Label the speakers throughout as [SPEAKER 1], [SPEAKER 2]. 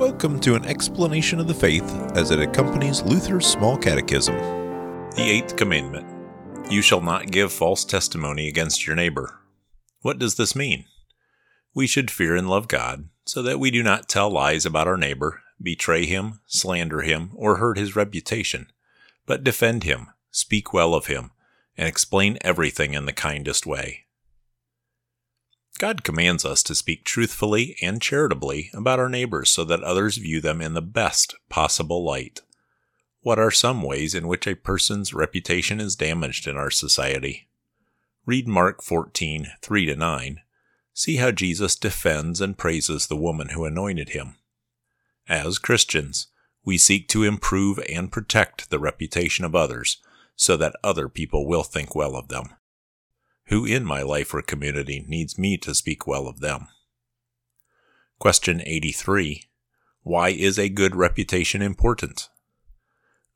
[SPEAKER 1] Welcome to an explanation of the faith as it accompanies Luther's Small Catechism. The Eighth Commandment You shall not give false testimony against your neighbor. What does this mean? We should fear and love God, so that we do not tell lies about our neighbor, betray him, slander him, or hurt his reputation, but defend him, speak well of him, and explain everything in the kindest way. God commands us to speak truthfully and charitably about our neighbors so that others view them in the best possible light. What are some ways in which a person's reputation is damaged in our society? Read Mark 14, 3 9. See how Jesus defends and praises the woman who anointed him. As Christians, we seek to improve and protect the reputation of others so that other people will think well of them. Who in my life or community needs me to speak well of them? Question 83. Why is a good reputation important?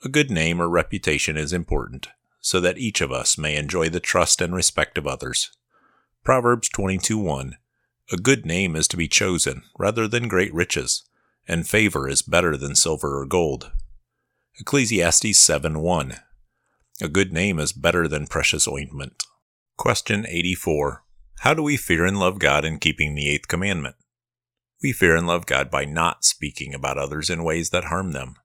[SPEAKER 1] A good name or reputation is important, so that each of us may enjoy the trust and respect of others. Proverbs 22:1 A good name is to be chosen rather than great riches, and favor is better than silver or gold. Ecclesiastes 7:1 A good name is better than precious ointment. Question 84. How do we fear and love God in keeping the eighth commandment? We fear and love God by not speaking about others in ways that harm them.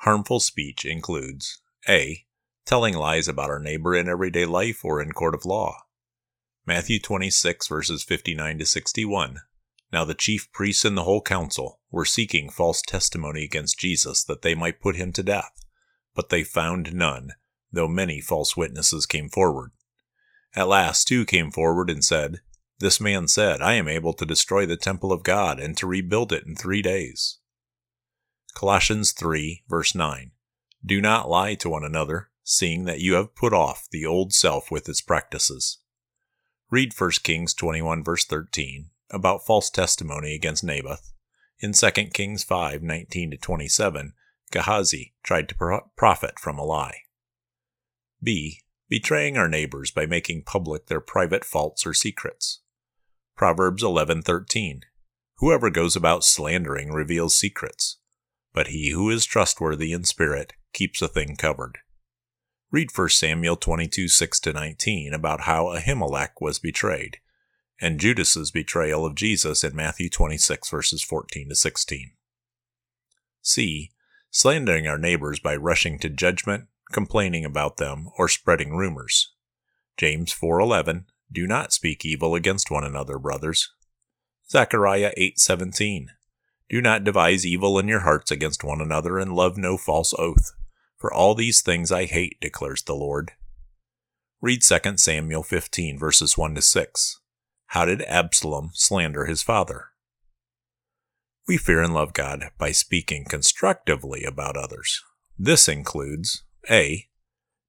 [SPEAKER 1] Harmful speech includes A. Telling lies about our neighbor in everyday life or in court of law. Matthew 26 verses 59 to 61. Now the chief priests and the whole council were seeking false testimony against Jesus that they might put him to death, but they found none, though many false witnesses came forward. At last two came forward and said, This man said, I am able to destroy the temple of God and to rebuild it in three days. Colossians 3, verse 9. Do not lie to one another, seeing that you have put off the old self with its practices. Read 1 Kings 21, verse 13, about false testimony against Naboth. In 2 Kings 5, 19 to 27, Gehazi tried to profit from a lie. B betraying our neighbors by making public their private faults or secrets. Proverbs 11:13 Whoever goes about slandering reveals secrets, but he who is trustworthy in spirit keeps a thing covered. Read 1 Samuel 22:6 19 about how Ahimelech was betrayed, and Judas's betrayal of Jesus in Matthew 26 verses 14 to 16. C. Slandering our neighbors by rushing to judgment, complaining about them, or spreading rumors. James 4:11 Do not speak evil against one another, brothers. Zechariah 8:17 Do not devise evil in your hearts against one another and love no false oath, for all these things I hate, declares the Lord. Read 2 Samuel 15 verses 1 to 6. How did Absalom slander his father? We fear and love God by speaking constructively about others. This includes a.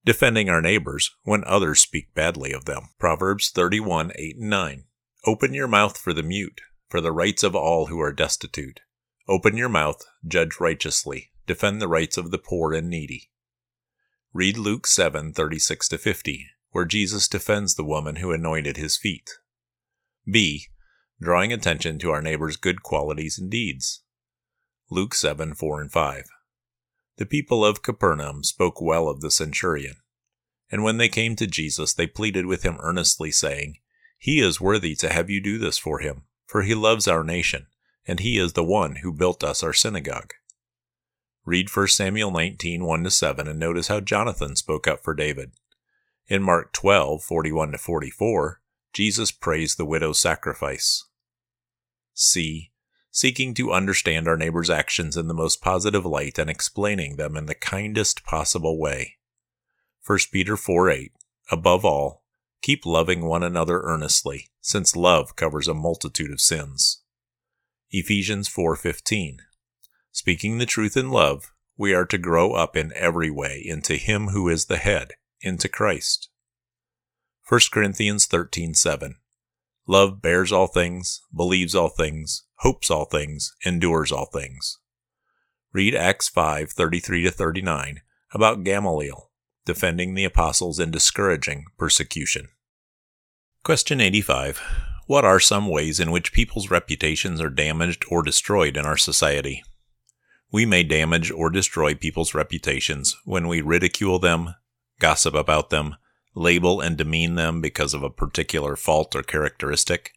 [SPEAKER 1] Defending our neighbors when others speak badly of them. Proverbs 31 8 and 9. Open your mouth for the mute, for the rights of all who are destitute. Open your mouth, judge righteously, defend the rights of the poor and needy. Read Luke 7 36 50, where Jesus defends the woman who anointed his feet. B. Drawing attention to our neighbor's good qualities and deeds. Luke 7 4 and 5. The people of Capernaum spoke well of the centurion. And when they came to Jesus, they pleaded with him earnestly, saying, He is worthy to have you do this for him, for he loves our nation, and he is the one who built us our synagogue. Read 1 Samuel 19, 1 7, and notice how Jonathan spoke up for David. In Mark 12, 41 44, Jesus praised the widow's sacrifice. C seeking to understand our neighbor's actions in the most positive light and explaining them in the kindest possible way. 1 Peter 4 8. Above all, keep loving one another earnestly, since love covers a multitude of sins. Ephesians 4:15. Speaking the truth in love, we are to grow up in every way into him who is the head, into Christ. 1 Corinthians 13:7. Love bears all things, believes all things, hopes all things, endures all things. Read Acts 5:33 to 39 about Gamaliel defending the apostles and discouraging persecution. Question 85. What are some ways in which people's reputations are damaged or destroyed in our society? We may damage or destroy people's reputations when we ridicule them, gossip about them, label and demean them because of a particular fault or characteristic,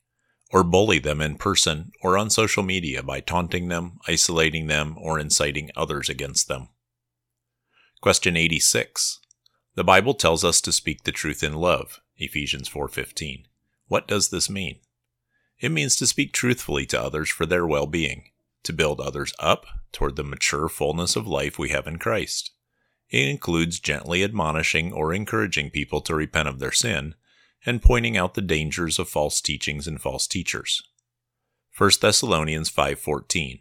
[SPEAKER 1] or bully them in person or on social media by taunting them, isolating them, or inciting others against them. Question 86. The Bible tells us to speak the truth in love, Ephesians 4:15. What does this mean? It means to speak truthfully to others for their well-being, to build others up toward the mature fullness of life we have in Christ. It includes gently admonishing or encouraging people to repent of their sin and pointing out the dangers of false teachings and false teachers. 1 Thessalonians 5:14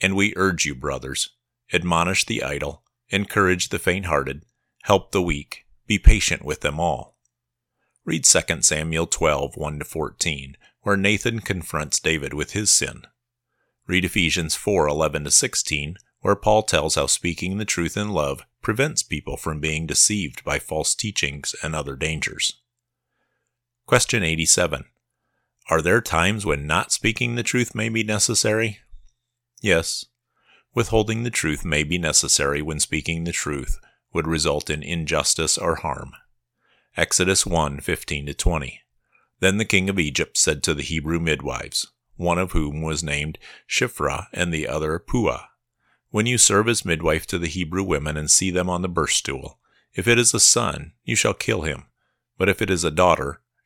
[SPEAKER 1] And we urge you brothers admonish the idle encourage the faint-hearted help the weak be patient with them all. Read 2 Samuel 12 1 14 where Nathan confronts David with his sin. Read Ephesians 4 11 16 where Paul tells how speaking the truth in love prevents people from being deceived by false teachings and other dangers. Question 87. Are there times when not speaking the truth may be necessary? Yes. Withholding the truth may be necessary when speaking the truth would result in injustice or harm. Exodus 1 15 20. Then the king of Egypt said to the Hebrew midwives, one of whom was named Shiphrah and the other Puah, when you serve as midwife to the Hebrew women and see them on the birth stool, if it is a son, you shall kill him, but if it is a daughter,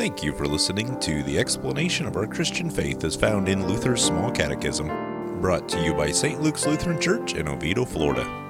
[SPEAKER 1] Thank you for listening to the explanation of our Christian faith as found in Luther's Small Catechism, brought to you by St. Luke's Lutheran Church in Oviedo, Florida.